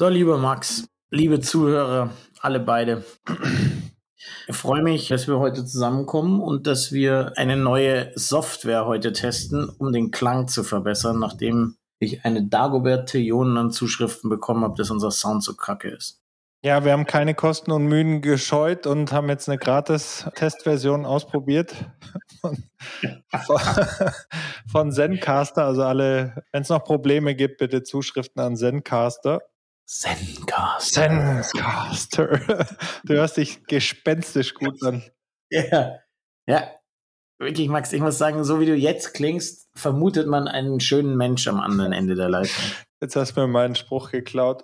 So, lieber Max, liebe Zuhörer, alle beide. Ich freue mich, dass wir heute zusammenkommen und dass wir eine neue Software heute testen, um den Klang zu verbessern, nachdem ich eine Dagobert Trillionen an Zuschriften bekommen habe, dass unser Sound so kacke ist. Ja, wir haben keine Kosten und Mühen gescheut und haben jetzt eine gratis-Testversion ausprobiert von, von Zencaster. Also alle, wenn es noch Probleme gibt, bitte Zuschriften an Zencaster. Zencaster. Zencaster. Du hörst dich gespenstisch gut an. Ja, ja. Wirklich, Max, ich muss sagen, so wie du jetzt klingst, vermutet man einen schönen Mensch am anderen Ende der Leitung. Jetzt hast du mir meinen Spruch geklaut.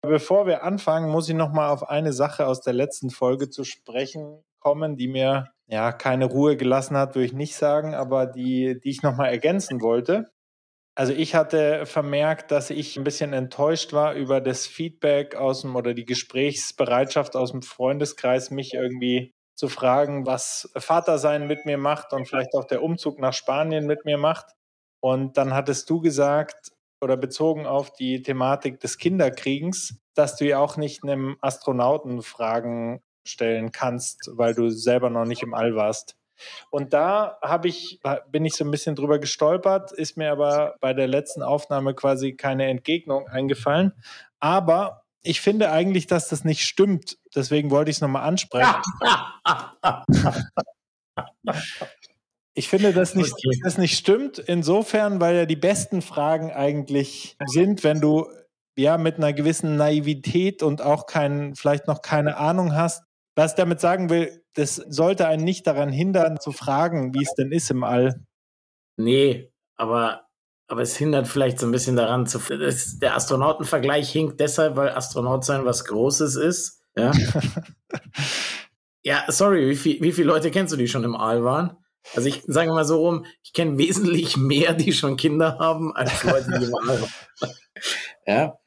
Bevor wir anfangen, muss ich noch mal auf eine Sache aus der letzten Folge zu sprechen kommen, die mir ja keine Ruhe gelassen hat, würde ich nicht sagen, aber die, die ich noch mal ergänzen wollte. Also ich hatte vermerkt, dass ich ein bisschen enttäuscht war über das Feedback aus dem oder die Gesprächsbereitschaft aus dem Freundeskreis, mich irgendwie zu fragen, was Vatersein mit mir macht und vielleicht auch der Umzug nach Spanien mit mir macht. Und dann hattest du gesagt, oder bezogen auf die Thematik des Kinderkriegens, dass du ja auch nicht einem Astronauten Fragen stellen kannst, weil du selber noch nicht im All warst. Und da habe ich, bin ich so ein bisschen drüber gestolpert, ist mir aber bei der letzten Aufnahme quasi keine Entgegnung eingefallen. Aber ich finde eigentlich, dass das nicht stimmt. Deswegen wollte ich es nochmal ansprechen. Ich finde, das nicht, okay. das nicht stimmt. Insofern, weil ja die besten Fragen eigentlich sind, wenn du ja mit einer gewissen Naivität und auch kein, vielleicht noch keine Ahnung hast. Was ich damit sagen will, das sollte einen nicht daran hindern, zu fragen, wie es denn ist im All. Nee, aber, aber es hindert vielleicht so ein bisschen daran zu. Das, der Astronautenvergleich hinkt deshalb, weil Astronaut sein was Großes ist. Ja, ja sorry, wie, viel, wie viele Leute kennst du, die schon im All waren? Also ich sage mal so rum, ich kenne wesentlich mehr, die schon Kinder haben, als Leute, die mal Ja.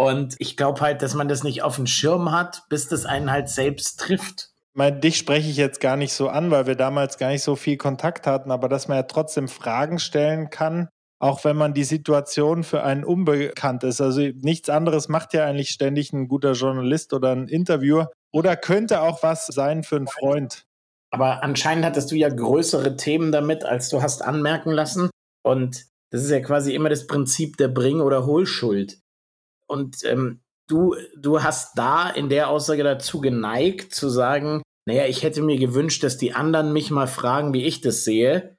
Und ich glaube halt, dass man das nicht auf dem Schirm hat, bis das einen halt selbst trifft. Mein, dich spreche ich jetzt gar nicht so an, weil wir damals gar nicht so viel Kontakt hatten, aber dass man ja trotzdem Fragen stellen kann, auch wenn man die Situation für einen unbekannt ist. Also nichts anderes macht ja eigentlich ständig ein guter Journalist oder ein Interviewer oder könnte auch was sein für einen Freund. Aber anscheinend hattest du ja größere Themen damit, als du hast anmerken lassen. Und das ist ja quasi immer das Prinzip der Bring- oder Hohlschuld. Und ähm, du, du hast da in der Aussage dazu geneigt, zu sagen, naja, ich hätte mir gewünscht, dass die anderen mich mal fragen, wie ich das sehe.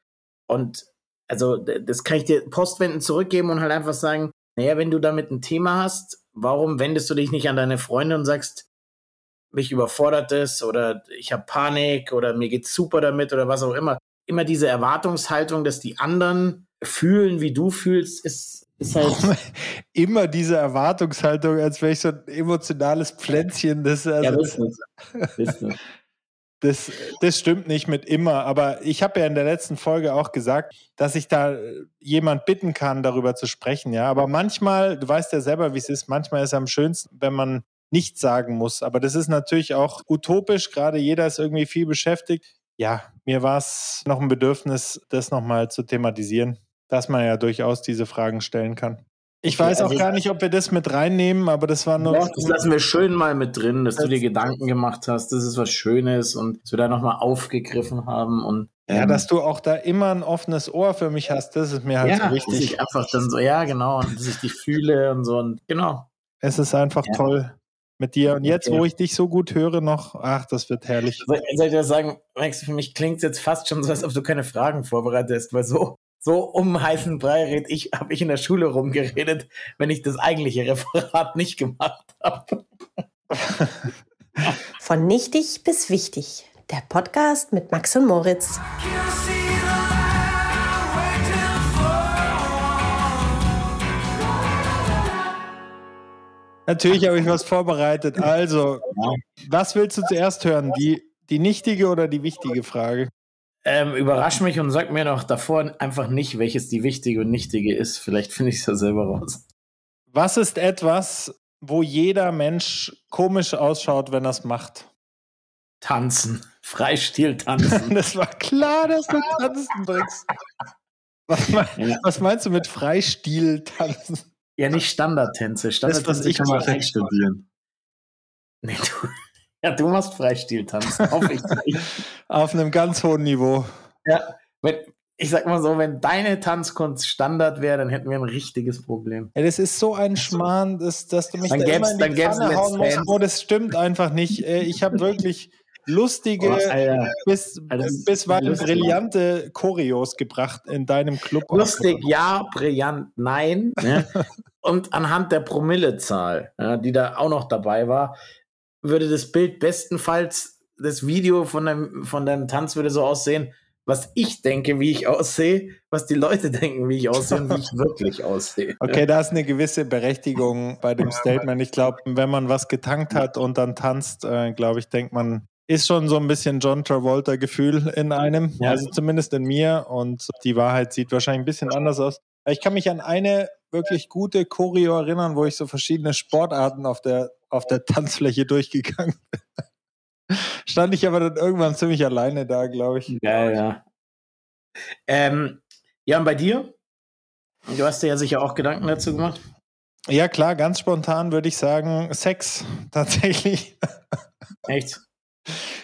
Und also das kann ich dir postwendend zurückgeben und halt einfach sagen, naja, wenn du damit ein Thema hast, warum wendest du dich nicht an deine Freunde und sagst, mich überfordert es oder ich habe Panik oder mir geht's super damit oder was auch immer. Immer diese Erwartungshaltung, dass die anderen fühlen, wie du fühlst, ist, ist halt. immer diese Erwartungshaltung, als wäre ich so ein emotionales Pflänzchen. Das, also, ja, wissen. wissen. Das, das stimmt nicht mit immer, aber ich habe ja in der letzten Folge auch gesagt, dass ich da jemand bitten kann, darüber zu sprechen, ja. Aber manchmal, du weißt ja selber, wie es ist, manchmal ist es am schönsten, wenn man nicht sagen muss. Aber das ist natürlich auch utopisch, gerade jeder ist irgendwie viel beschäftigt. Ja, mir war es noch ein Bedürfnis, das nochmal zu thematisieren, dass man ja durchaus diese Fragen stellen kann. Ich weiß auch also gar nicht, ob wir das mit reinnehmen, aber das war nur. Doch, das lassen wir schön mal mit drin, dass das du dir Gedanken gemacht hast, das ist was Schönes und dass wir da nochmal aufgegriffen haben und. Ja, ähm, dass du auch da immer ein offenes Ohr für mich hast, das ist mir halt ja, so wichtig. Dass ich einfach dann so, ja, genau, und dass ich dich fühle und so und genau. Es ist einfach ja. toll mit dir. Und jetzt, okay. wo ich dich so gut höre, noch, ach, das wird herrlich. Soll, soll ich dir sagen, Max, für mich klingt es jetzt fast schon so, als ob du keine Fragen vorbereitest, weil so, so um heißen Brei red ich, habe ich in der Schule rumgeredet, wenn ich das eigentliche Referat nicht gemacht habe. Von nichtig bis wichtig. Der Podcast mit Max und Moritz. Natürlich habe ich was vorbereitet. Also, was willst du zuerst hören? Die, die nichtige oder die wichtige Frage? Ähm, überrasch mich und sag mir doch davor einfach nicht, welches die wichtige und nichtige ist. Vielleicht finde ich es ja selber raus. Was ist etwas, wo jeder Mensch komisch ausschaut, wenn er es macht? Tanzen. Freistil tanzen. das war klar, dass du tanzen bringst. Was, mein, was meinst du mit Freistil tanzen? Ja, nicht Standardtänze. Standardtänze ich kann man einstudieren. Nee, du, ja, du machst Freistiltanz. Hoffe ich. nicht. Auf einem ganz hohen Niveau. ja, wenn, ich sag mal so, wenn deine Tanzkunst Standard wäre, dann hätten wir ein richtiges Problem. Ja, das ist so ein Schmarrn, dass, dass du mich Dann da gäb's- immer in dann die Pfanne hauen musst. Oh, das stimmt einfach nicht. Ich habe wirklich lustige, Oh, Alter. bis, Also bisweilen lustig. brillante Choreos gebracht in deinem Club. Lustig, ja, brillant, nein. Ne? Und anhand der Promillezahl, ja, die da auch noch dabei war, würde das Bild bestenfalls, das Video von deinem, von deinem Tanz würde so aussehen, was ich denke, wie ich aussehe, was die Leute denken, wie ich aussehe und wie ich wirklich aussehe. Okay, da ist eine gewisse Berechtigung bei dem Statement. Ich glaube, wenn man was getankt hat und dann tanzt, äh, glaube ich, denkt man, ist schon so ein bisschen John Travolta-Gefühl in einem, Ja. also zumindest in mir. Und die Wahrheit sieht wahrscheinlich ein bisschen anders aus. Ich kann mich an eine wirklich gute Choreo erinnern, wo ich so verschiedene Sportarten auf der, auf der Tanzfläche durchgegangen bin. Stand ich aber dann irgendwann ziemlich alleine da, glaube ich. Ja, ja. Ähm, ja, und bei dir? Du hast dir ja sicher auch Gedanken dazu gemacht. Ja, klar, ganz spontan würde ich sagen, Sex tatsächlich. Echt?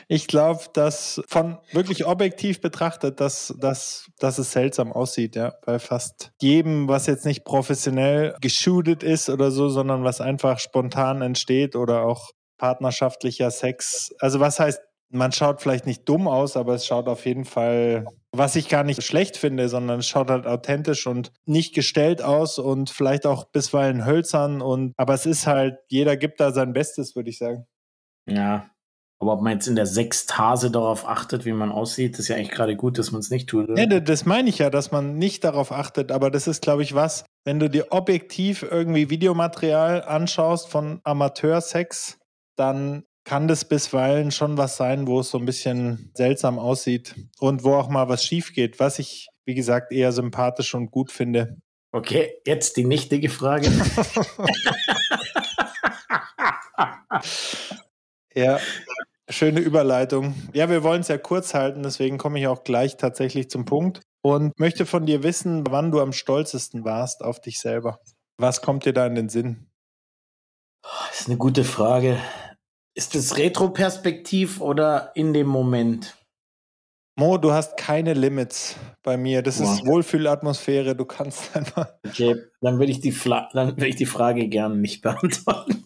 Ich glaube, dass von wirklich objektiv betrachtet, dass, dass, dass es seltsam aussieht, ja. Bei fast jedem, was jetzt nicht professionell geshootet ist oder so, sondern was einfach spontan entsteht oder auch partnerschaftlicher Sex. Also was heißt, man schaut vielleicht nicht dumm aus, aber es schaut auf jeden Fall, was ich gar nicht schlecht finde, sondern es schaut halt authentisch und nicht gestellt aus und vielleicht auch bisweilen hölzern und, aber es ist halt, jeder gibt da sein Bestes, würde ich sagen. Ja. Aber ob man jetzt in der Sextase darauf achtet, wie man aussieht, ist ja eigentlich gerade gut, dass man es nicht tut. Oder? Ja, da- das meine ich ja, dass man nicht darauf achtet, aber das ist, glaube ich, was, wenn du dir objektiv irgendwie Videomaterial anschaust von Amateursex, dann kann das bisweilen schon was sein, wo es so ein bisschen seltsam aussieht und wo auch mal was schief geht, was ich, wie gesagt, eher sympathisch und gut finde. Okay, jetzt die nichtige Frage. Ja, schöne Überleitung. Ja, wir wollen es ja kurz halten, deswegen komme ich auch gleich tatsächlich zum Punkt und möchte von dir wissen, wann du am stolzesten warst auf dich selber. Was kommt dir da in den Sinn? Das ist eine gute Frage. Ist es Retroperspektiv oder in dem Moment? Mo, du hast keine Limits bei mir. Das ist Wow. Wohlfühlatmosphäre. Du kannst einfach. Okay, dann würde ich die, Fla dann würde ich die Frage gerne nicht beantworten.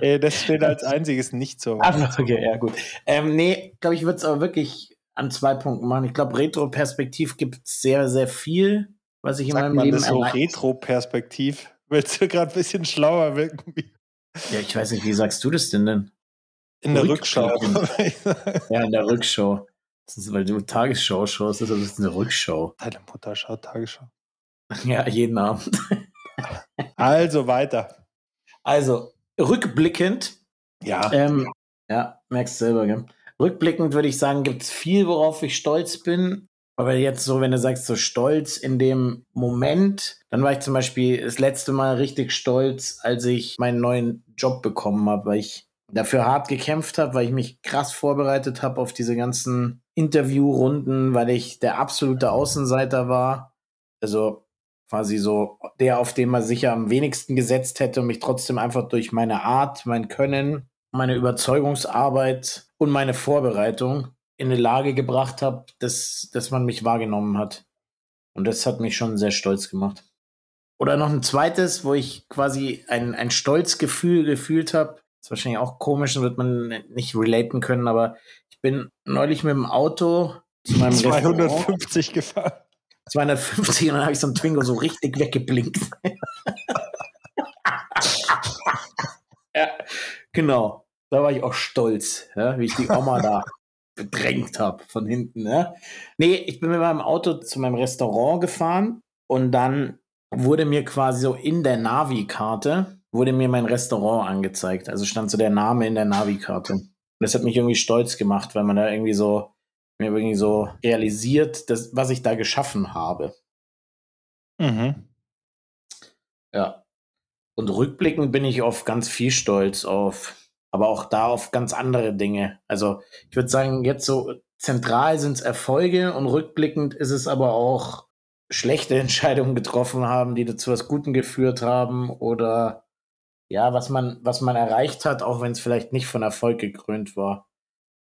Ey, das steht als einziges nicht so. Also, okay, ja, gut. Ähm, nee, glaube ich, würde es aber wirklich an zwei Punkten machen. Ich glaube, Retroperspektiv gibt es sehr, sehr viel, was ich in Sagt meinem man Leben das so Retro-Perspektiv? Willst du gerade ein bisschen schlauer wirken? Ja, ich weiß nicht, wie sagst du das denn denn? In der. Rückschau. Ja, in der Rückschau. Das ist, weil du Tagesschau schaust, das ist eine Rückschau. Deine Mutter schaut Tagesschau. Ja, jeden Abend. Also weiter. Also, rückblickend, Ja. ähm, ja, merkst selber, gell? Rückblickend würde ich sagen, gibt es viel, worauf ich stolz bin. Aber jetzt so, wenn du sagst, so stolz in dem Moment, dann war ich zum Beispiel das letzte Mal richtig stolz, als ich meinen neuen Job bekommen habe, weil ich dafür hart gekämpft habe, weil ich mich krass vorbereitet habe auf diese ganzen Interviewrunden, weil ich der absolute Außenseiter war. Also quasi so der, auf den man sicher am wenigsten gesetzt hätte und mich trotzdem einfach durch meine Art, mein Können, meine Überzeugungsarbeit und meine Vorbereitung in eine Lage gebracht habe, dass, dass man mich wahrgenommen hat. Und das hat mich schon sehr stolz gemacht. Oder noch ein zweites, wo ich quasi ein, ein Stolzgefühl gefühlt habe. Ist wahrscheinlich auch komisch und wird man nicht relaten können, aber ich bin neulich mit dem Auto zu meinem Restaurant 250 gefahren. 250 und dann habe ich so einen Twingo so richtig weggeblinkt. ja, genau. Da war ich auch stolz, ja, wie ich die Oma da bedrängt habe von hinten. Ja. Nee, ich bin mit meinem Auto zu meinem Restaurant gefahren und dann wurde mir quasi so in der Navi-Karte, wurde mir mein Restaurant angezeigt. Also stand so der Name in der Navi-Karte. Und das hat mich irgendwie stolz gemacht, weil man da irgendwie so mir irgendwie so realisiert, dass, was ich da geschaffen habe. Mhm. Ja. Und rückblickend bin ich auf ganz viel stolz auf, aber auch da auf ganz andere Dinge. Also ich würde sagen, jetzt so zentral sind es Erfolge und rückblickend ist es aber auch schlechte Entscheidungen getroffen haben, die zu was Guten geführt haben oder ja, was man, was man erreicht hat, auch wenn es vielleicht nicht von Erfolg gekrönt war.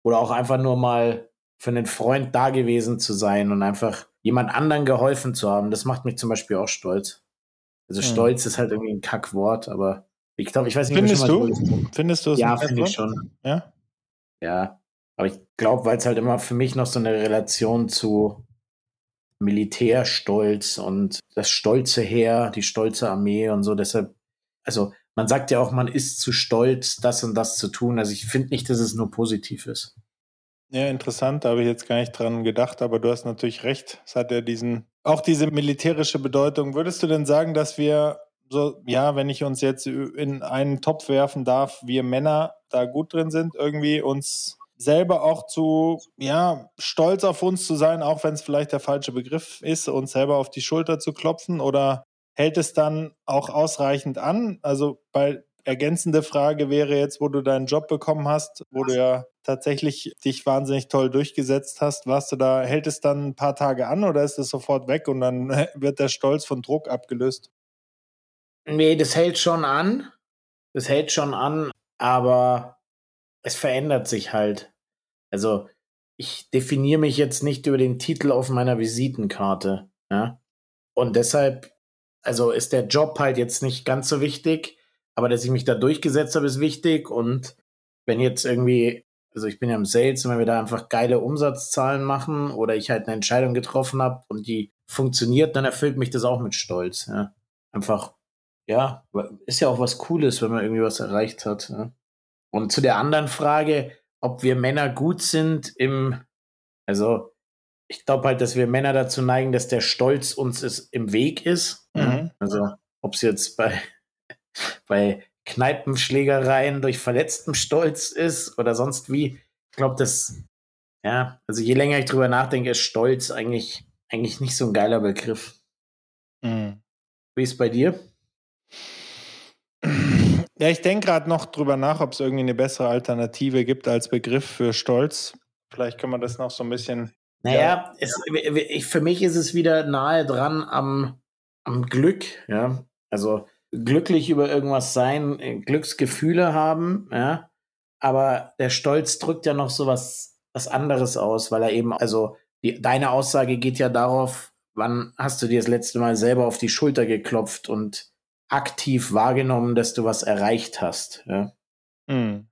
Oder auch einfach nur mal für einen Freund da gewesen zu sein und einfach jemand anderen geholfen zu haben. Das macht mich zum Beispiel auch stolz. Also hm. Stolz ist halt irgendwie ein Kackwort, aber ich glaube, ich weiß nicht, Findest du? Findest du es? Ja, finde ich schon. Ja. Ja. Aber ich glaube, weil es halt immer für mich noch so eine Relation zu Militärstolz und das stolze Heer, die stolze Armee und so. Deshalb, also man sagt ja auch, man ist zu stolz, das und das zu tun. Also ich finde nicht, dass es nur positiv ist. Ja, interessant, da habe ich jetzt gar nicht dran gedacht, aber du hast natürlich recht. Es hat ja diesen, auch diese militärische Bedeutung. Würdest du denn sagen, dass wir so, ja, wenn ich uns jetzt in einen Topf werfen darf, wir Männer da gut drin sind, irgendwie uns selber auch zu, ja, stolz auf uns zu sein, auch wenn es vielleicht der falsche Begriff ist, uns selber auf die Schulter zu klopfen oder hält es dann auch ausreichend an? Also bei ergänzende Frage wäre jetzt, wo du deinen Job bekommen hast, wo du ja tatsächlich dich wahnsinnig toll durchgesetzt hast, warst du da, hält es dann ein paar Tage an oder ist es sofort weg und dann wird der Stolz von Druck abgelöst? Nee, das hält schon an. Das hält schon an, aber es verändert sich halt. Also, ich definiere mich jetzt nicht über den Titel auf meiner Visitenkarte. Ja? Und deshalb also ist der Job halt jetzt nicht ganz so wichtig, aber dass ich mich da durchgesetzt habe, ist wichtig. Und wenn jetzt irgendwie, also ich bin ja im Sales und wenn wir da einfach geile Umsatzzahlen machen oder ich halt eine Entscheidung getroffen habe und die funktioniert, dann erfüllt mich das auch mit Stolz. Ja. Einfach, ja, ist ja auch was Cooles, wenn man irgendwie was erreicht hat. Ja. Und zu der anderen Frage, ob wir Männer gut sind im, also ich glaube halt, dass wir Männer dazu neigen, dass der Stolz uns ist, im Weg ist. Mhm. Also ob es jetzt bei, bei Kneipenschlägereien durch verletzten Stolz ist oder sonst wie. Ich glaube, dass, ja, also je länger ich drüber nachdenke, ist Stolz eigentlich, eigentlich nicht so ein geiler Begriff. Mhm. Wie ist es bei dir? Ja, ich denke gerade noch drüber nach, ob es irgendwie eine bessere Alternative gibt als Begriff für Stolz. Vielleicht können wir das noch so ein bisschen naja, ja. es, ich, für mich ist es wieder nahe dran am, am Glück, ja. Also glücklich über irgendwas sein, äh, Glücksgefühle haben, ja. Aber der Stolz drückt ja noch so was, was anderes aus, weil er eben, also die, deine Aussage geht ja darauf, wann hast du dir das letzte Mal selber auf die Schulter geklopft und aktiv wahrgenommen, dass du was erreicht hast, ja. Mhm.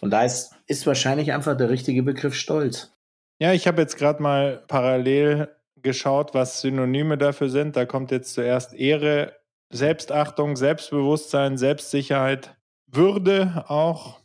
Und da ist, ist wahrscheinlich einfach der richtige Begriff Stolz. Ja, ich habe jetzt gerade mal parallel geschaut, was Synonyme dafür sind. Da kommt jetzt zuerst Ehre, Selbstachtung, Selbstbewusstsein, Selbstsicherheit, Würde auch,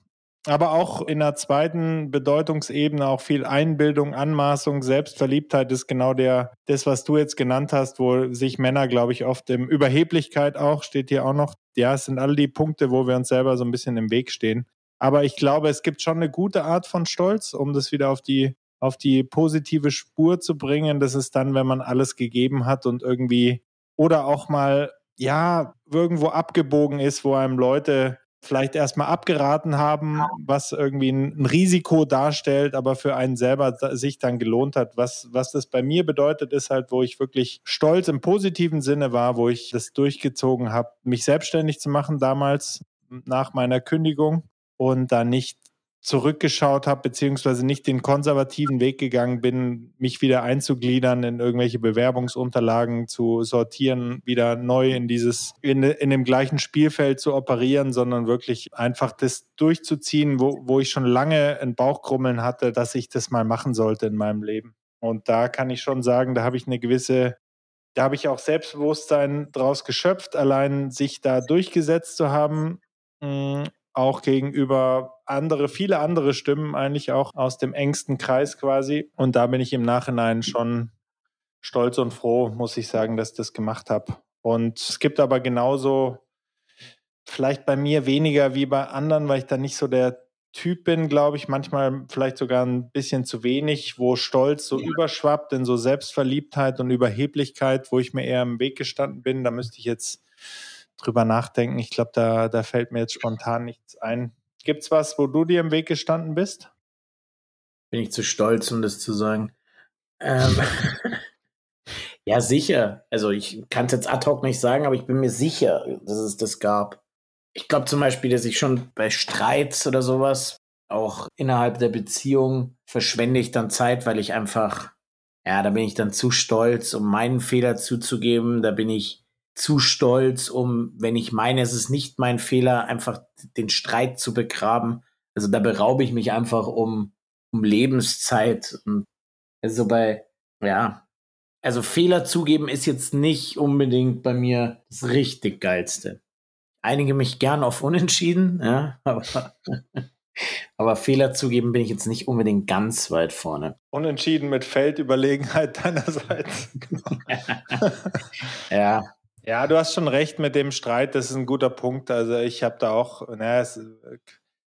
aber auch in der zweiten Bedeutungsebene auch viel Einbildung, Anmaßung, Selbstverliebtheit ist genau der, das, was du jetzt genannt hast, wo sich Männer, glaube ich, oft im Überheblichkeit auch, steht hier auch noch. Ja, es sind alle die Punkte, wo wir uns selber so ein bisschen im Weg stehen. Aber ich glaube, es gibt schon eine gute Art von Stolz, um das wieder auf die auf die positive Spur zu bringen. Das ist dann, wenn man alles gegeben hat und irgendwie oder auch mal, ja, irgendwo abgebogen ist, wo einem Leute vielleicht erstmal abgeraten haben, was irgendwie ein, Risiko darstellt, aber für einen selber sich dann gelohnt hat. Was, was das bei mir bedeutet, ist halt, wo ich wirklich stolz im positiven Sinne war, wo ich das durchgezogen habe, mich selbstständig zu machen damals nach meiner Kündigung und da nicht zurückgeschaut habe, beziehungsweise nicht den konservativen Weg gegangen bin, mich wieder einzugliedern in irgendwelche Bewerbungsunterlagen zu sortieren, wieder neu in dieses, in, in dem gleichen Spielfeld zu operieren, sondern wirklich einfach das durchzuziehen, wo, wo ich schon lange ein Bauchkrummeln hatte, dass ich das mal machen sollte in meinem Leben. Und da kann ich schon sagen, da habe ich eine gewisse da habe ich auch Selbstbewusstsein draus geschöpft, allein sich da durchgesetzt zu haben, mm, auch gegenüber andere, viele andere Stimmen eigentlich auch aus dem engsten Kreis quasi. Und da bin ich im Nachhinein schon stolz und froh, muss ich sagen, dass ich das gemacht habe. Und es gibt aber genauso, vielleicht bei mir weniger wie bei anderen, weil ich da nicht so der Typ bin, glaube ich, manchmal vielleicht sogar ein bisschen zu wenig, wo Stolz so überschwappt in so Selbstverliebtheit und Überheblichkeit, wo ich mir eher im Weg gestanden bin. Da müsste ich jetzt drüber nachdenken. Ich glaube, da, da fällt mir jetzt spontan nichts ein. Gibt es was, wo du dir im Weg gestanden bist? Bin ich zu stolz, um das zu sagen. Ähm, Ja, sicher. Also ich kann es jetzt ad hoc nicht sagen, aber ich bin mir sicher, dass es das gab. Ich glaube zum Beispiel, dass ich schon bei Streits oder sowas, auch innerhalb der Beziehung, verschwende ich dann Zeit, weil ich einfach, ja, da bin ich dann zu stolz, um meinen Fehler zuzugeben. Da bin ich zu stolz, um, wenn ich meine, es ist nicht mein Fehler, einfach den Streit zu begraben. Also da beraube ich mich einfach um, um Lebenszeit. Und also bei, ja, also Fehler zugeben ist jetzt nicht unbedingt bei mir das richtig geilste. Einige mich gern auf Unentschieden, ja, aber, aber Fehler zugeben bin ich jetzt nicht unbedingt ganz weit vorne. Unentschieden mit Feldüberlegenheit deinerseits. ja. Ja, du hast schon recht mit dem Streit, das ist ein guter Punkt. Also ich habe da auch, naja, es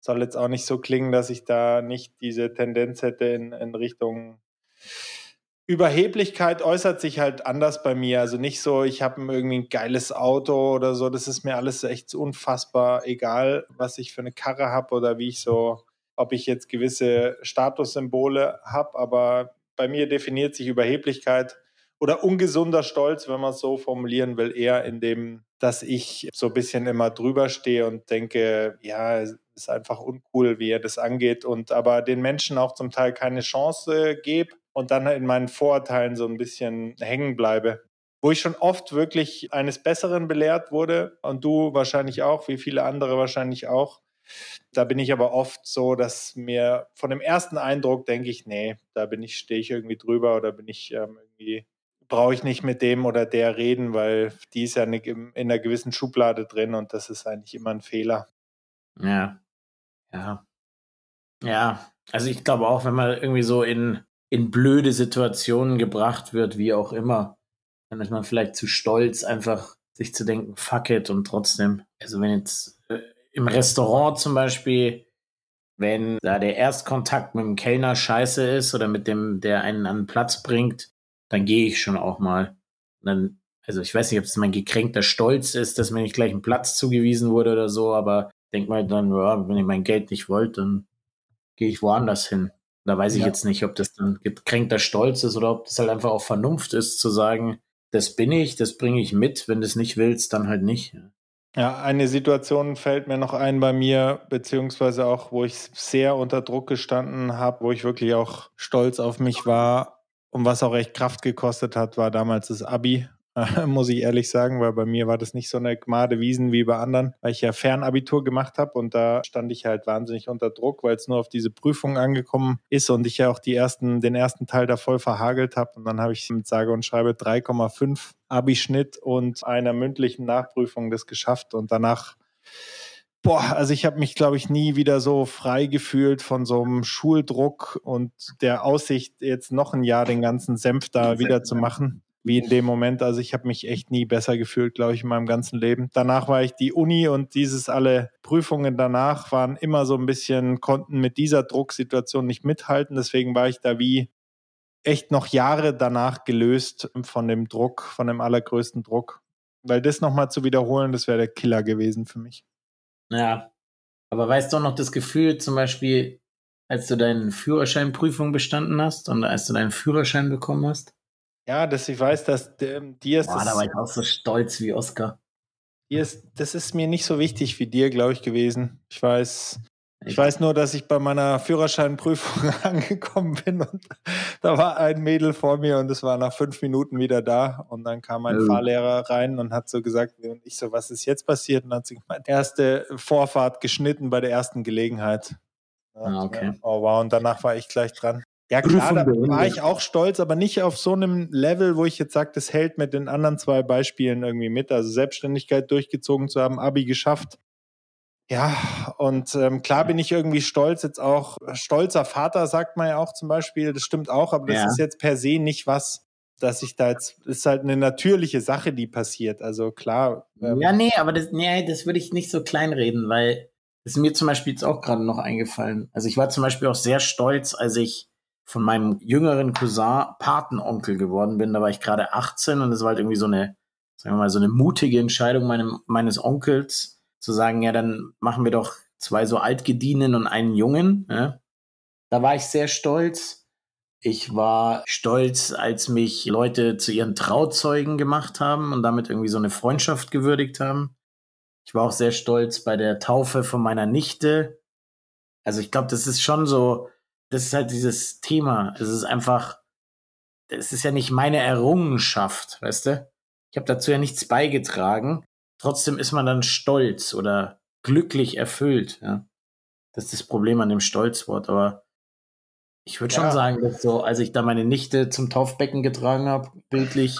soll jetzt auch nicht so klingen, dass ich da nicht diese Tendenz hätte in, in Richtung Überheblichkeit äußert sich halt anders bei mir. Also nicht so, ich habe irgendwie ein geiles Auto oder so. Das ist mir alles echt unfassbar egal, was ich für eine Karre habe oder wie ich so, ob ich jetzt gewisse Statussymbole habe. Aber bei mir definiert sich Überheblichkeit oder ungesunder Stolz, wenn man es so formulieren will, eher in dem, dass ich so ein bisschen immer drüber stehe und denke, ja, ist einfach uncool, wie er das angeht und aber den Menschen auch zum Teil keine Chance gebe und dann in meinen Vorurteilen so ein bisschen hängen bleibe. Wo ich schon oft wirklich eines Besseren belehrt wurde und du wahrscheinlich auch, wie viele andere wahrscheinlich auch. Da bin ich aber oft so, dass mir von dem ersten Eindruck denke ich, nee, da bin ich, stehe ich irgendwie drüber oder bin ich ähm, irgendwie, brauche ich nicht mit dem oder der reden, weil die ist ja in einer gewissen Schublade drin und das ist eigentlich immer ein Fehler. Ja. Ja. Ja. Also ich glaube auch, wenn man irgendwie so in in blöde Situationen gebracht wird, wie auch immer. Dann ist man vielleicht zu stolz, einfach sich zu denken, fuck it und trotzdem. Also wenn jetzt äh, im Restaurant zum Beispiel, wenn da der Erstkontakt mit dem Kellner scheiße ist oder mit dem, der einen an den Platz bringt, dann gehe ich schon auch mal. dann, also ich weiß nicht, ob es mein gekränkter Stolz ist, dass mir nicht gleich ein Platz zugewiesen wurde oder so, aber denk mal dann, ja, wenn ihr mein Geld nicht wollt, dann gehe ich woanders hin. Da weiß ich ja. jetzt nicht, ob das dann gekränkter Stolz ist oder ob das halt einfach auch Vernunft ist, zu sagen, das bin ich, das bringe ich mit. Wenn du es nicht willst, dann halt nicht. Ja, eine Situation fällt mir noch ein bei mir, beziehungsweise auch, wo ich sehr unter Druck gestanden habe, wo ich wirklich auch stolz auf mich war und was auch echt Kraft gekostet hat, war damals das Abi. muss ich ehrlich sagen, weil bei mir war das nicht so eine Gmade Wiesen wie bei anderen, weil ich ja Fernabitur gemacht habe und da stand ich halt wahnsinnig unter Druck, weil es nur auf diese Prüfung angekommen ist und ich ja auch die ersten, den ersten Teil da voll verhagelt habe und dann habe ich mit sage und schreibe 3,5 Abischnitt und einer mündlichen Nachprüfung das geschafft und danach Boah, also ich habe mich, glaube ich, nie wieder so frei gefühlt von so einem Schuldruck und der Aussicht, jetzt noch ein Jahr den ganzen Senf da wieder zu machen wie in dem Moment. Also ich habe mich echt nie besser gefühlt, glaube ich, in meinem ganzen Leben. Danach war ich die Uni und dieses alle Prüfungen danach waren immer so ein bisschen, konnten mit dieser Drucksituation nicht mithalten. Deswegen war ich da wie echt noch Jahre danach gelöst von dem Druck, von dem allergrößten Druck. Weil das nochmal zu wiederholen, das wäre der Killer gewesen für mich. Ja, aber weißt du noch das Gefühl, zum Beispiel, als du deine Führerscheinprüfung bestanden hast und als du deinen Führerschein bekommen hast? Ja, dass ich weiß, dass dir ist Boah, da war ich auch so stolz wie Oscar. Dir ist, das ist mir nicht so wichtig wie dir, glaube ich, gewesen. Ich weiß, ich weiß nur, dass ich bei meiner Führerscheinprüfung angekommen bin und da war ein Mädel vor mir und es war nach fünf Minuten wieder da. Und dann kam mein oh. Fahrlehrer rein und hat so gesagt, und ich so, was ist jetzt passiert? Und dann hat sie gemeint, erste Vorfahrt geschnitten bei der ersten Gelegenheit. ah, okay. Oh wow, und danach war ich gleich dran. Ja, klar, da war ich auch stolz, aber nicht auf so einem Level, wo ich jetzt sage, das hält mit den anderen zwei Beispielen irgendwie mit. Also Selbstständigkeit durchgezogen zu haben, Abi geschafft. Ja, und ähm, klar bin ich irgendwie stolz, jetzt auch stolzer Vater, sagt man ja auch zum Beispiel, das stimmt auch, aber das ja. ist jetzt per se nicht was, dass ich da jetzt, ist halt eine natürliche Sache, die passiert. Also klar. Ähm, ja, nee, aber das, nee, das würde ich nicht so kleinreden, weil das ist mir zum Beispiel jetzt auch gerade noch eingefallen. Also ich war zum Beispiel auch sehr stolz, als ich von meinem jüngeren Cousin Patenonkel geworden bin. Da war ich gerade 18 und es war halt irgendwie so eine, sagen wir mal, so eine mutige Entscheidung meinem, meines Onkels zu sagen, ja, dann machen wir doch zwei so Altgedienen und einen Jungen. Ja. Da war ich sehr stolz. Ich war stolz, als mich Leute zu ihren Trauzeugen gemacht haben und damit irgendwie so eine Freundschaft gewürdigt haben. Ich war auch sehr stolz bei der Taufe von meiner Nichte. Also ich glaube, das ist schon so, das ist halt dieses Thema. Es ist einfach, es ist ja nicht meine Errungenschaft, weißt du? Ich habe dazu ja nichts beigetragen. Trotzdem ist man dann stolz oder glücklich erfüllt. Ja? Das ist das Problem an dem Stolzwort. Aber ich würde ja. schon sagen, dass so, als ich da meine Nichte zum Taufbecken getragen habe, bildlich,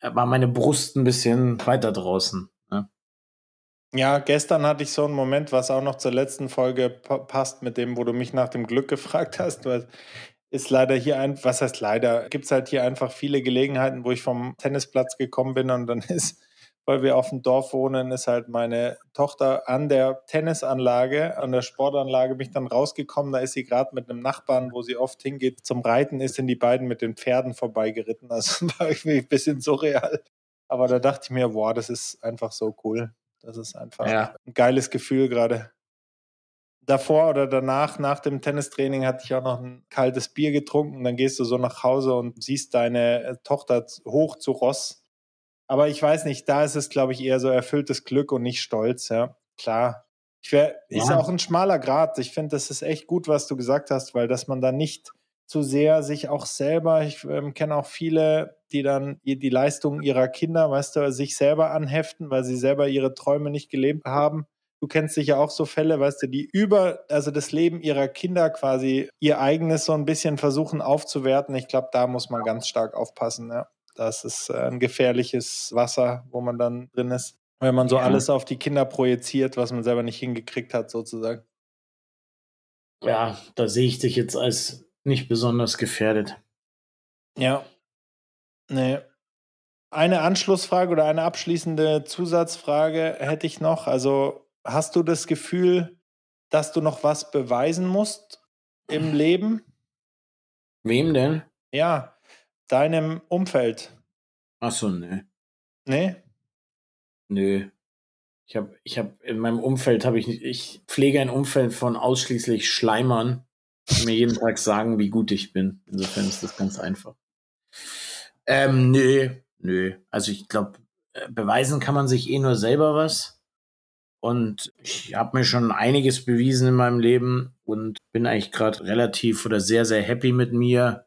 war meine Brust ein bisschen weiter draußen. Ja? ja, gestern hatte ich so einen Moment, was auch noch zur letzten Folge passt, mit dem, wo du mich nach dem Glück gefragt hast. Du ist leider hier ein, was heißt leider, gibt es halt hier einfach viele Gelegenheiten, wo ich vom Tennisplatz gekommen bin und dann ist, weil wir auf dem Dorf wohnen, ist halt meine Tochter an der Tennisanlage, an der Sportanlage mich dann rausgekommen. Da ist sie gerade mit einem Nachbarn, wo sie oft hingeht zum Reiten, ist sind die beiden mit den Pferden vorbeigeritten. Also war ich ein bisschen surreal. Aber da dachte ich mir, boah, das ist einfach so cool. Das ist einfach ja. ein geiles Gefühl gerade davor oder danach, nach dem Tennistraining, hatte ich auch noch ein kaltes Bier getrunken. Dann gehst du so nach Hause und siehst deine Tochter hoch zu Ross. Aber ich weiß nicht, da ist es, glaube ich, eher so erfülltes Glück und nicht Stolz, ja. Klar. Ich wär, ja. Ist auch ein schmaler Grad. Ich finde, das ist echt gut, was du gesagt hast, weil dass man da nicht zu sehr sich auch selber, ich ähm, kenne auch viele, die dann die, Leistungen ihrer Kinder, weißt du, sich selber anheften, weil sie selber ihre Träume nicht gelebt haben Du kennst sicher auch so Fälle, weißt du, die über, also das Leben ihrer Kinder quasi ihr eigenes so ein bisschen versuchen aufzuwerten. Ich glaube, da muss man ganz stark aufpassen. Ja. Das ist äh, ein gefährliches Wasser, wo man dann drin ist, wenn man so ja. alles auf die Kinder projiziert, was man selber nicht hingekriegt hat, sozusagen. Ja, da sehe ich dich jetzt als nicht besonders gefährdet. Ja. Nee. Eine Anschlussfrage oder eine abschließende Zusatzfrage hätte ich noch. Also hast du das Gefühl, dass du noch was beweisen musst im Leben? Wem denn? Ja, deinem Umfeld. Ach so, ne. Nee? Nö. Ich habe ich hab in meinem Umfeld habe ich ich pflege ein Umfeld von ausschließlich Schleimern, die mir jeden Tag sagen, wie gut ich bin. Insofern ist das ganz einfach. Ähm, nö, nö. Also ich glaube, äh, beweisen kann man sich eh nur selber was. Und ich habe mir schon einiges bewiesen in meinem Leben und bin eigentlich gerade relativ oder sehr, sehr happy mit mir.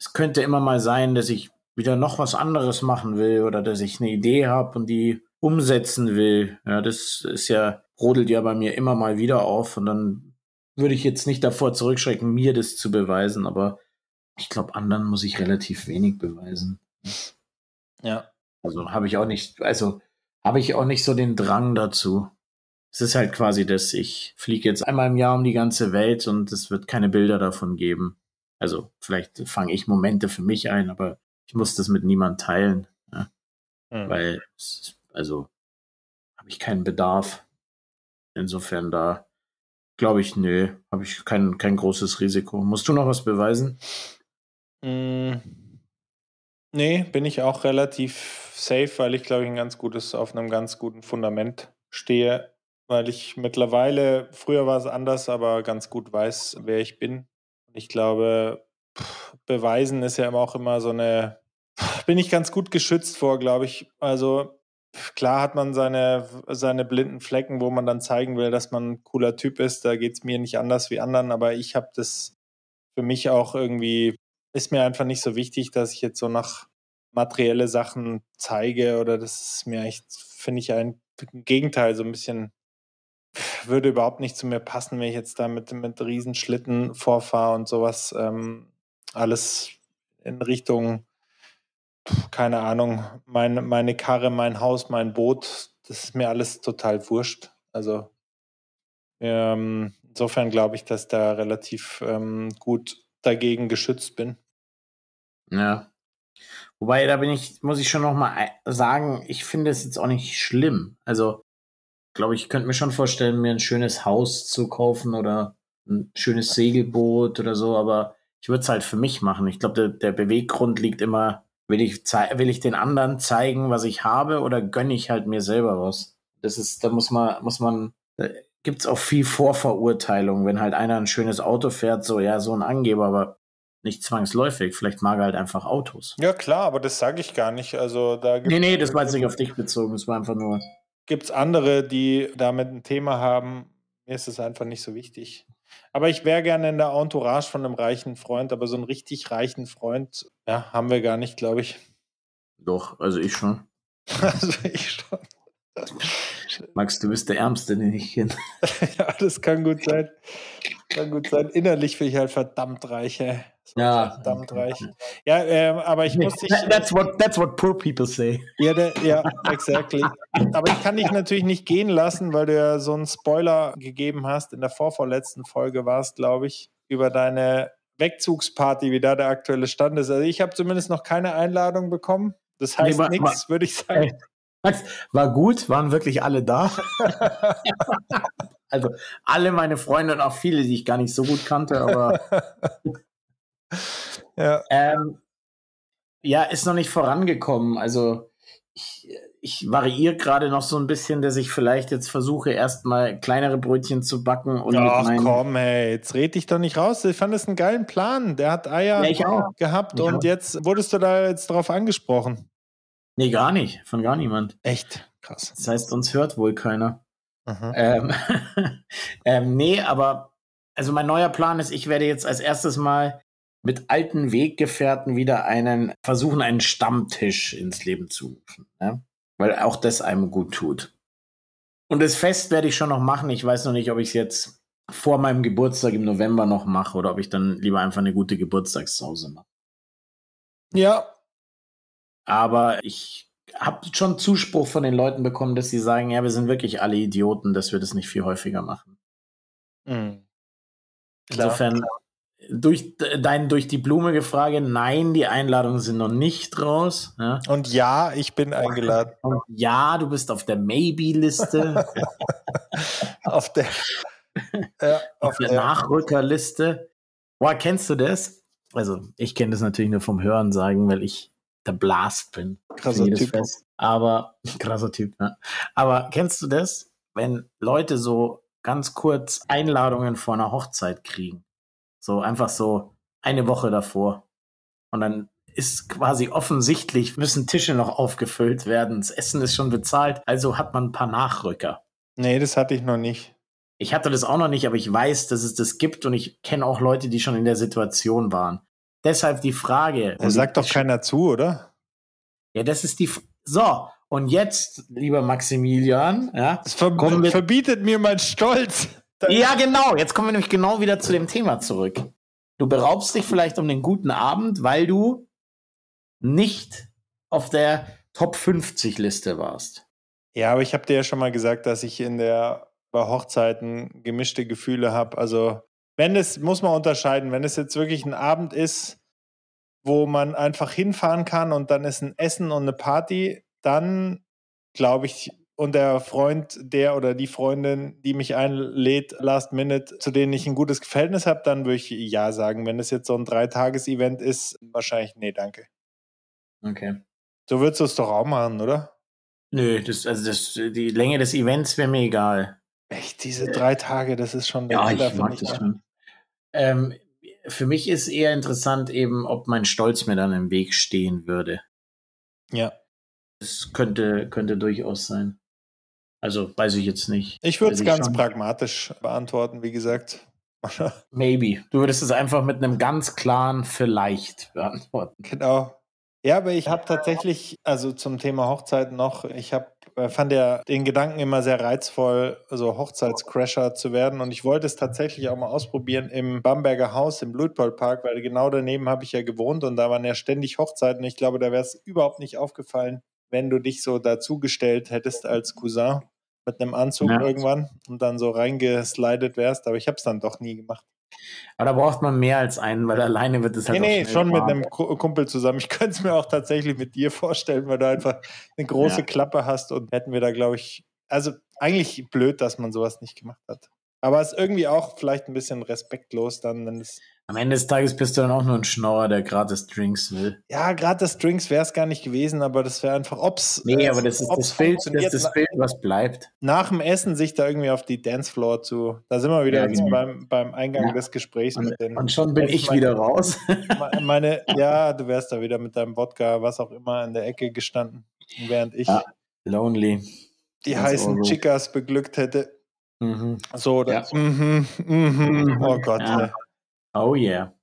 Es könnte immer mal sein, dass ich wieder noch was anderes machen will oder dass ich eine Idee habe und die umsetzen will. Ja, das ist ja, rodelt ja bei mir immer mal wieder auf und dann würde ich jetzt nicht davor zurückschrecken, mir das zu beweisen, aber ich glaube, anderen muss ich relativ wenig beweisen. Ja. Also habe ich auch nicht, also habe ich auch nicht so den Drang dazu. Es ist halt quasi das, ich fliege jetzt einmal im Jahr um die ganze Welt und es wird keine Bilder davon geben. Also vielleicht fange ich Momente für mich ein, aber ich muss das mit niemand teilen. Ja? Mhm. Weil, also, habe ich keinen Bedarf. Insofern da glaube ich, nö, habe ich kein, kein großes Risiko. Musst du noch was beweisen? Mm, nee, bin ich auch relativ safe, weil ich glaube ich ein ganz gutes, auf einem ganz guten Fundament stehe, weil ich mittlerweile, früher war es anders, aber ganz gut weiß, wer ich bin. Ich glaube, beweisen ist ja immer auch immer so eine, bin ich ganz gut geschützt vor, glaube ich. Also klar hat man seine, seine blinden Flecken, wo man dann zeigen will, dass man ein cooler Typ ist. Da geht es mir nicht anders wie anderen, aber ich habe das für mich auch irgendwie, ist mir einfach nicht so wichtig, dass ich jetzt so nach materielle Sachen zeige oder das ist mir echt, finde ich ein Gegenteil, so ein bisschen würde überhaupt nicht zu mir passen, wenn ich jetzt da mit, mit Riesenschlitten vorfahre und sowas. Ähm, alles in Richtung, keine Ahnung, meine, meine Karre, mein Haus, mein Boot, das ist mir alles total wurscht. Also ähm, insofern glaube ich, dass da relativ ähm, gut dagegen geschützt bin. Ja. Wobei, da bin ich, muss ich schon noch mal sagen, ich finde es jetzt auch nicht schlimm. Also glaube, ich könnte mir schon vorstellen, mir ein schönes Haus zu kaufen oder ein schönes Segelboot oder so, aber ich würde es halt für mich machen. Ich glaube, der, der, Beweggrund liegt immer, will ich, will ich den anderen zeigen, was ich habe oder gönne ich halt mir selber was? Das ist, da muss man, muss man, gibt es auch viel Vorverurteilung, wenn halt einer ein schönes Auto fährt, so, ja, so ein Angeber, aber Nicht zwangsläufig, vielleicht mag er halt einfach Autos. Ja, klar, aber das sage ich gar nicht. Also da nee, nee, das war jetzt nicht auf dich bezogen, es war einfach nur. Gibt es andere, die damit ein Thema haben? Mir ist es einfach nicht so wichtig. Aber ich wäre gerne in der Entourage von einem reichen Freund, aber so einen richtig reichen Freund, ja, haben wir gar nicht, glaube ich. Doch, also ich schon. also ich schon. Max, du bist der Ärmste, den ich kenne. ja, das kann gut sein. Kann gut sein. Innerlich bin ich halt verdammt reich, ey. Ja. Verdammt reich. Ja, ähm, aber ich muss dich. That's what, that's what poor people say. Ja, der, ja, exactly. aber ich kann dich natürlich nicht gehen lassen, weil du ja so einen Spoiler gegeben hast. In der vorvorletzten Folge war es, glaube ich, über deine Wegzugsparty, wie da der aktuelle Stand ist. Also ich habe zumindest noch keine Einladung bekommen. Das heißt nee, nichts, würde ich sagen. War gut, waren wirklich alle da. also alle meine Freunde und auch viele, die ich gar nicht so gut kannte, aber ja. Ähm, ja, ist noch nicht vorangekommen. Also ich, ich variiere gerade noch so ein bisschen, dass ich vielleicht jetzt versuche, erstmal kleinere Brötchen zu backen. Und Ach komm, ey, jetzt red dich doch nicht raus. Ich fand das einen geilen Plan. Der hat Eier ja, gehabt ich und jetzt wurdest du da jetzt drauf angesprochen. Nee, gar nicht. Von gar niemand. Echt? Krass. Das heißt, uns hört wohl keiner. Ähm, ähm, nee, aber also mein neuer Plan ist, ich werde jetzt als erstes mal mit alten Weggefährten wieder einen versuchen, einen Stammtisch ins Leben zu rufen. Ne? Weil auch das einem gut tut. Und das Fest werde ich schon noch machen. Ich weiß noch nicht, ob ich es jetzt vor meinem Geburtstag im November noch mache oder ob ich dann lieber einfach eine gute Geburtstagssause mache. Ja, aber ich habe schon Zuspruch von den Leuten bekommen, dass sie sagen, ja, wir sind wirklich alle Idioten, dass wir das nicht viel häufiger machen. Mhm. Insofern, durch dein durch die Blume gefragt, nein, die Einladungen sind noch nicht raus. Ja? Und ja, ich bin eingeladen. Und ja, du bist auf der Maybe-Liste. auf der, ja, auf der Nachrückerliste. Boah, kennst du das? Also, ich kenne das natürlich nur vom Hören sagen, weil ich der Blast bin. Krasser Typ. Fest. Aber, krasser Typ, ne? Aber kennst du das, wenn Leute so ganz kurz Einladungen vor einer Hochzeit kriegen? So einfach so eine Woche davor. Und dann ist quasi offensichtlich, müssen Tische noch aufgefüllt werden. Das Essen ist schon bezahlt, also hat man ein paar Nachrücker. Nee, das hatte ich noch nicht. Ich hatte das auch noch nicht, aber ich weiß, dass es das gibt und ich kenne auch Leute, die schon in der Situation waren. Deshalb die Frage. Da sagt doch keiner zu, oder? Ja, das ist die. F so, und jetzt, lieber Maximilian, ja. Das ver verbietet mir mein Stolz. Ja, genau. Jetzt kommen wir nämlich genau wieder zu dem Thema zurück. Du beraubst dich vielleicht um den guten Abend, weil du nicht auf der Top 50 Liste warst. Ja, aber ich habe dir ja schon mal gesagt, dass ich in der bei Hochzeiten gemischte Gefühle habe. Also wenn es, muss man unterscheiden, wenn es jetzt wirklich ein Abend ist, wo man einfach hinfahren kann und dann ist ein Essen und eine Party, dann glaube ich, und der Freund, der oder die Freundin, die mich einlädt, last minute, zu denen ich ein gutes Verhältnis habe, dann würde ich ja sagen. Wenn es jetzt so ein Dreitages-Event ist, wahrscheinlich nee, danke. Okay. So würdest du es doch auch machen, oder? Nö, das, also das, die Länge des Events wäre mir egal. Echt, diese drei Tage, das ist schon ja, ich mag das schon. Ähm, für mich ist eher interessant eben, ob mein Stolz mir dann im Weg stehen würde. Ja. Das könnte, könnte durchaus sein. Also weiß ich jetzt nicht. Ich würde es ganz schon. pragmatisch beantworten, wie gesagt. Maybe. Du würdest es einfach mit einem ganz klaren Vielleicht beantworten. Genau. Ja, aber ich habe tatsächlich, also zum Thema Hochzeit noch, ich habe fand ja den Gedanken immer sehr reizvoll, so Hochzeitscrasher zu werden. Und ich wollte es tatsächlich auch mal ausprobieren im Bamberger Haus im Blutballpark, weil genau daneben habe ich ja gewohnt und da waren ja ständig Hochzeiten. Ich glaube, da wäre es überhaupt nicht aufgefallen, wenn du dich so dazugestellt hättest als Cousin mit einem Anzug ja. irgendwann und dann so reingeslidet wärst. Aber ich habe es dann doch nie gemacht. Aber da braucht man mehr als einen, weil alleine wird es halt. Nee, nee, schon warm. mit einem Kumpel zusammen. Ich könnte es mir auch tatsächlich mit dir vorstellen, weil du einfach eine große ja. Klappe hast und hätten wir da, glaube ich, also eigentlich blöd, dass man sowas nicht gemacht hat. Aber es ist irgendwie auch vielleicht ein bisschen respektlos dann, wenn es. Am Ende des Tages bist du dann auch nur ein Schnorrer, der gratis Drinks will. Ja, gratis Drinks wäre es gar nicht gewesen, aber das wäre einfach, ob's. Nee, aber das ist das Bild, das ist das Bild, was bleibt. Nach dem Essen sich da irgendwie auf die Dancefloor zu. Da sind wir wieder Ja, genau. beim, beim Eingang Ja. des Gesprächs Und, mit den. und schon bin ich meine- wieder raus. Meine, ja, du wärst da wieder mit deinem Wodka, was auch immer, in der Ecke gestanden, während ich Ja. Lonely. die ganz heißen. Chicas beglückt hätte. Mhm. So? Ja. Mhm, mhm. Oh Gott. Ja. Oh yeah.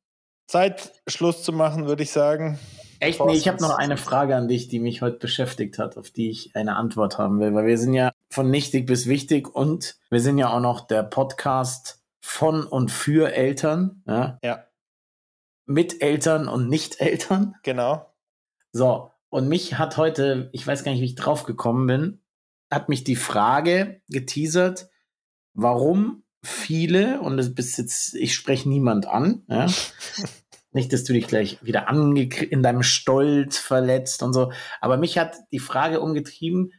Zeit, Schluss zu machen, würde ich sagen. Echt, nee, ich habe noch eine Frage an dich, die mich heute beschäftigt hat, auf die ich eine Antwort haben will, weil wir sind ja von nichtig bis wichtig und wir sind ja auch noch der Podcast von und für Eltern, ja, Ja, mit Eltern und Nicht-Eltern. genau. So, und mich hat heute, ich weiß gar nicht, wie ich drauf gekommen bin, hat mich die Frage geteasert, warum viele, und das bist jetzt, ich spreche niemand an, ja, nicht, dass du dich gleich wieder in deinem Stolz verletzt und so, aber mich hat die Frage umgetrieben,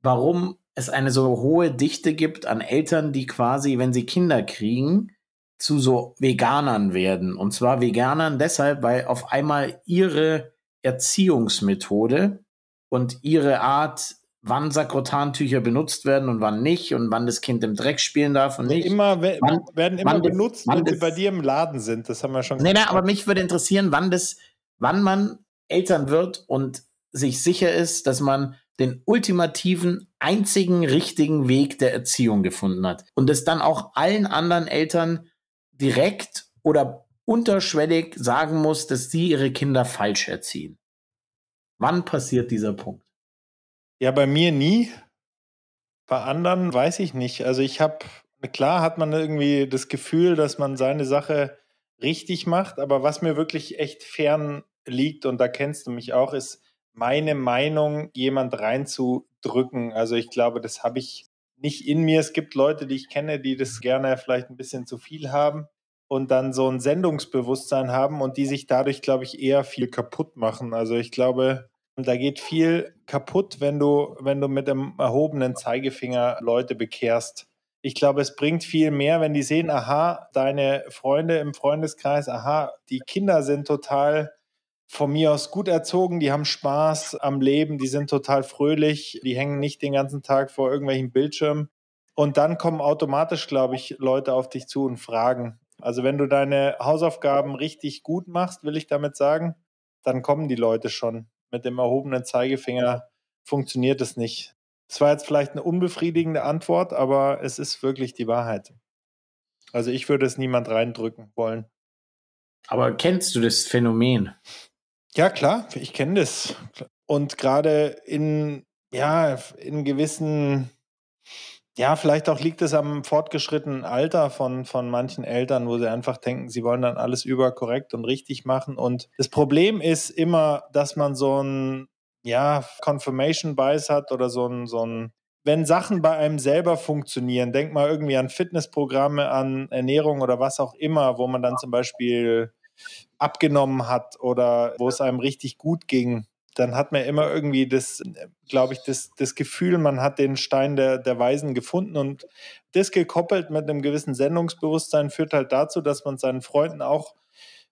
warum es eine so hohe Dichte gibt an Eltern, die quasi, wenn sie Kinder kriegen, zu so Veganern werden. Und zwar Veganern deshalb, weil auf einmal ihre Erziehungsmethode und ihre Art, wann Sakrotantücher benutzt werden und wann nicht und wann das Kind im Dreck spielen darf und nicht. Immer, we- Wann- werden immer wann benutzt, wenn sie bei dir im Laden sind. Das haben wir schon Nee, nee, aber mich würde interessieren, wann das, wann man Eltern wird und sich sicher ist, dass man den ultimativen, einzigen richtigen Weg der Erziehung gefunden hat. Und es dann auch allen anderen Eltern direkt oder unterschwellig sagen muss, dass sie ihre Kinder falsch erziehen. Wann passiert dieser Punkt? Ja, bei mir nie. Bei anderen weiß ich nicht. Also ich habe, klar hat man irgendwie das Gefühl, dass man seine Sache richtig macht, aber was mir wirklich echt fern liegt, und da kennst du mich auch, ist meine Meinung jemand reinzudrücken. Also ich glaube, das habe ich nicht in mir. Es gibt Leute, die ich kenne, die das gerne vielleicht ein bisschen zu viel haben und dann so ein Sendungsbewusstsein haben und die sich dadurch, glaube ich, eher viel kaputt machen. Also ich glaube, da geht viel kaputt, wenn du, wenn du mit dem erhobenen Zeigefinger Leute bekehrst. Ich glaube, es bringt viel mehr, wenn die sehen, aha, deine Freunde im Freundeskreis, aha, die Kinder sind total von mir aus gut erzogen, die haben Spaß am Leben, die sind total fröhlich, die hängen nicht den ganzen Tag vor irgendwelchen Bildschirmen. Und dann kommen automatisch, glaube ich, Leute auf dich zu und fragen. Also wenn du deine Hausaufgaben richtig gut machst, will ich damit sagen, dann kommen die Leute schon. Mit dem erhobenen Zeigefinger funktioniert es nicht. Es war jetzt vielleicht eine unbefriedigende Antwort, aber es ist wirklich die Wahrheit. Also ich würde es niemand reindrücken wollen. Aber kennst du das Phänomen? Ja, klar, ich kenne das. Und gerade in, ja, in gewissen, ja, vielleicht auch liegt es am fortgeschrittenen Alter von, von manchen Eltern, wo sie einfach denken, sie wollen dann alles überkorrekt und richtig machen. Und das Problem ist immer, dass man so ein, ja, Confirmation Bias hat oder so ein, so ein, wenn Sachen bei einem selber funktionieren, denk mal irgendwie an Fitnessprogramme, an Ernährung oder was auch immer, wo man dann zum Beispiel abgenommen hat oder wo es einem richtig gut ging, dann hat man immer irgendwie das, glaube ich, das, das Gefühl, man hat den Stein der, der Weisen gefunden. Und das gekoppelt mit einem gewissen Sendungsbewusstsein führt halt dazu, dass man seinen Freunden auch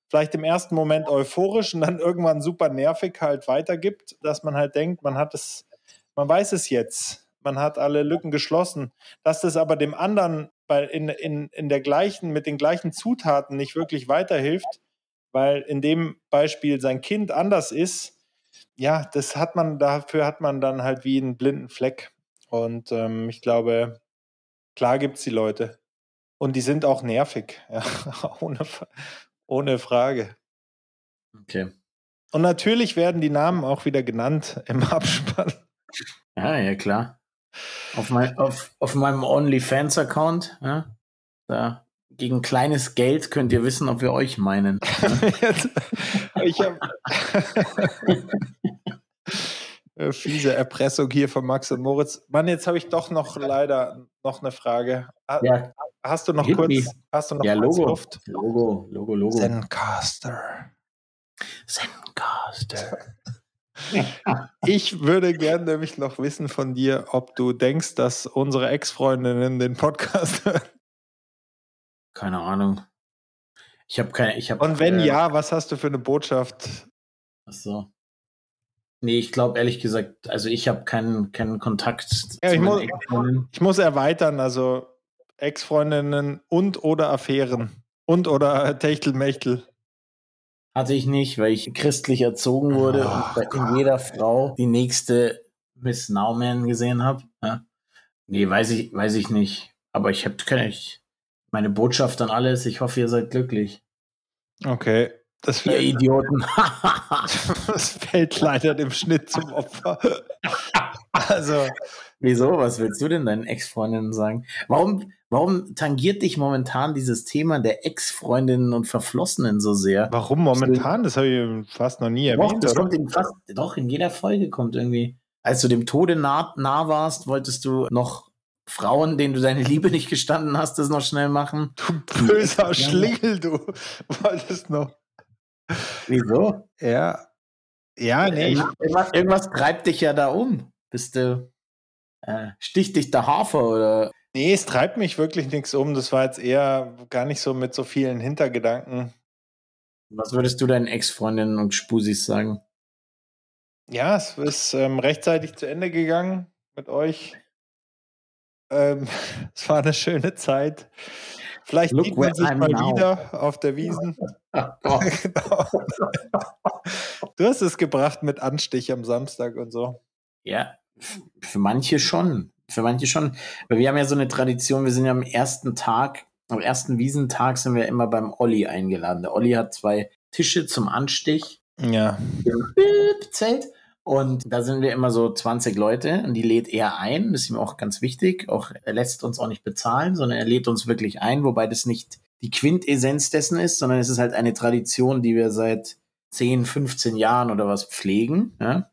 vielleicht im ersten Moment euphorisch und dann irgendwann super nervig halt weitergibt, dass man halt denkt, man hat es, man weiß es jetzt, man hat alle Lücken geschlossen, dass das aber dem anderen bei, in, in, in der gleichen, mit den gleichen Zutaten nicht wirklich weiterhilft, weil in dem Beispiel sein Kind anders ist, ja, das hat man, dafür hat man dann halt wie einen blinden Fleck. Und ähm, ich glaube, klar gibt es die Leute. Und die sind auch nervig, ja, ohne, ohne Frage. Okay. Und natürlich werden die Namen auch wieder genannt im Abspann. Ja, ja, klar. Auf, mein, auf, auf meinem OnlyFans-Account, ja, da gegen kleines Geld könnt ihr wissen, ob wir euch meinen. Jetzt, ich habe fiese Erpressung hier von Max und Moritz. Mann, jetzt habe ich doch noch leider noch eine Frage. Ha- Ja, Hast du noch Hit kurz, me. hast du noch ja kurz Logo. Luft? Logo, Logo, Logo. Zencaster. Zencaster. Ich würde gerne nämlich noch wissen von dir, ob du denkst, dass unsere Ex-Freundinnen den Podcast hören. keine Ahnung. Ich habe keine, ich habe. Und wenn äh, ja, was hast du für eine Botschaft? Ach so. Nee, ich glaube ehrlich gesagt, also ich habe keinen, keinen Kontakt. Ja, ich, muss, ich muss erweitern, also Ex-Freundinnen und oder Affären und oder Techtelmechtel. Hatte ich nicht, weil ich christlich erzogen wurde oh, und bei Gott. jeder Frau die nächste Miss Nauman gesehen habe. Ja? Nee, weiß ich, weiß ich nicht. Aber ich habe ich meine Botschaft an alles. Ich hoffe, ihr seid glücklich. Okay. Das ihr Idioten. das fällt leider dem Schnitt zum Opfer. also. Wieso? Was willst du denn deinen Ex-Freundinnen sagen? Warum, warum tangiert dich momentan dieses Thema der Ex-Freundinnen und Verflossenen so sehr? Warum momentan? Das habe ich fast noch nie erwähnt. Doch, das kommt in fast, doch, in jeder Folge kommt irgendwie. Als du dem Tode nah, nah warst, wolltest du noch Frauen, denen du deine Liebe nicht gestanden hast, das noch schnell machen. Du böser Schlingel, du wolltest noch. Wieso? Ja. Ja, nee. Irgendwas, irgendwas treibt dich ja da um. Bist du, äh, sticht dich der Hafer oder? Nee, es treibt mich wirklich nichts um. Das war jetzt eher gar nicht so mit so vielen Hintergedanken. Was würdest du deinen Ex-Freundinnen und Spusis sagen? Ja, es ist ähm, rechtzeitig zu Ende gegangen mit euch. Ähm, es war eine schöne Zeit. Vielleicht Look sieht man sich I'm mal now. wieder auf der Wiesen. genau. Du hast es gebracht mit Anstich am Samstag und so. Ja, für manche schon. Für manche schon. Weil wir haben ja so eine Tradition, wir sind ja am ersten Tag, am ersten Wiesentag sind wir immer beim Olli eingeladen. Der Olli hat zwei Tische zum Anstich. Ja. Im Zelt. Und da sind wir immer so 20 Leute und die lädt er ein. Das ist ihm auch ganz wichtig. Auch er lässt uns auch nicht bezahlen, sondern er lädt uns wirklich ein, wobei das nicht die Quintessenz dessen ist, sondern es ist halt eine Tradition, die wir seit 10, 15 Jahren oder was pflegen. Ja?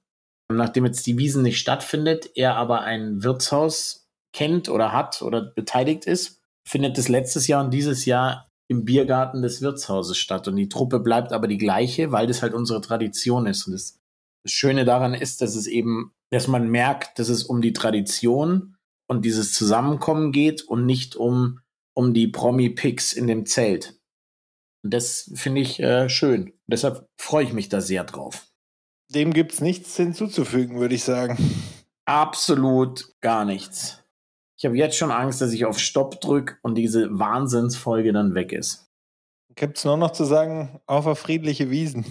Nachdem jetzt die Wiesen nicht stattfindet, er aber ein Wirtshaus kennt oder hat oder beteiligt ist, findet es letztes Jahr und dieses Jahr im Biergarten des Wirtshauses statt. Und die Truppe bleibt aber die gleiche, weil das halt unsere Tradition ist. Und das das Schöne daran ist, dass es eben, dass man merkt, dass es um die Tradition und dieses Zusammenkommen geht und nicht um, um die Promi-Picks in dem Zelt. Und das finde ich äh, schön. Deshalb freue ich mich da sehr drauf. Dem gibt es nichts hinzuzufügen, würde ich sagen. Absolut gar nichts. Ich habe jetzt schon Angst, dass ich auf Stopp drücke und diese Wahnsinnsfolge dann weg ist. Gibt es nur noch zu sagen, auf auf friedliche Wiesen.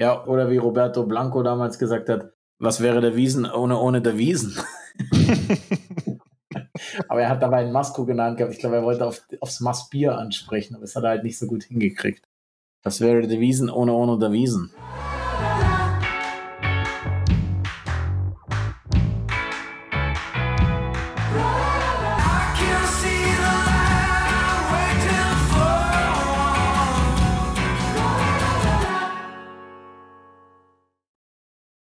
Ja, oder wie Roberto Blanco damals gesagt hat, was wäre der Wiesen ohne ohne der Wiesen? aber er hat dabei ein Masko genannt gehabt. Ich glaube, er wollte auf, aufs Massbier ansprechen, aber das hat er halt nicht so gut hingekriegt. Was wäre der Wiesen ohne ohne der Wiesen?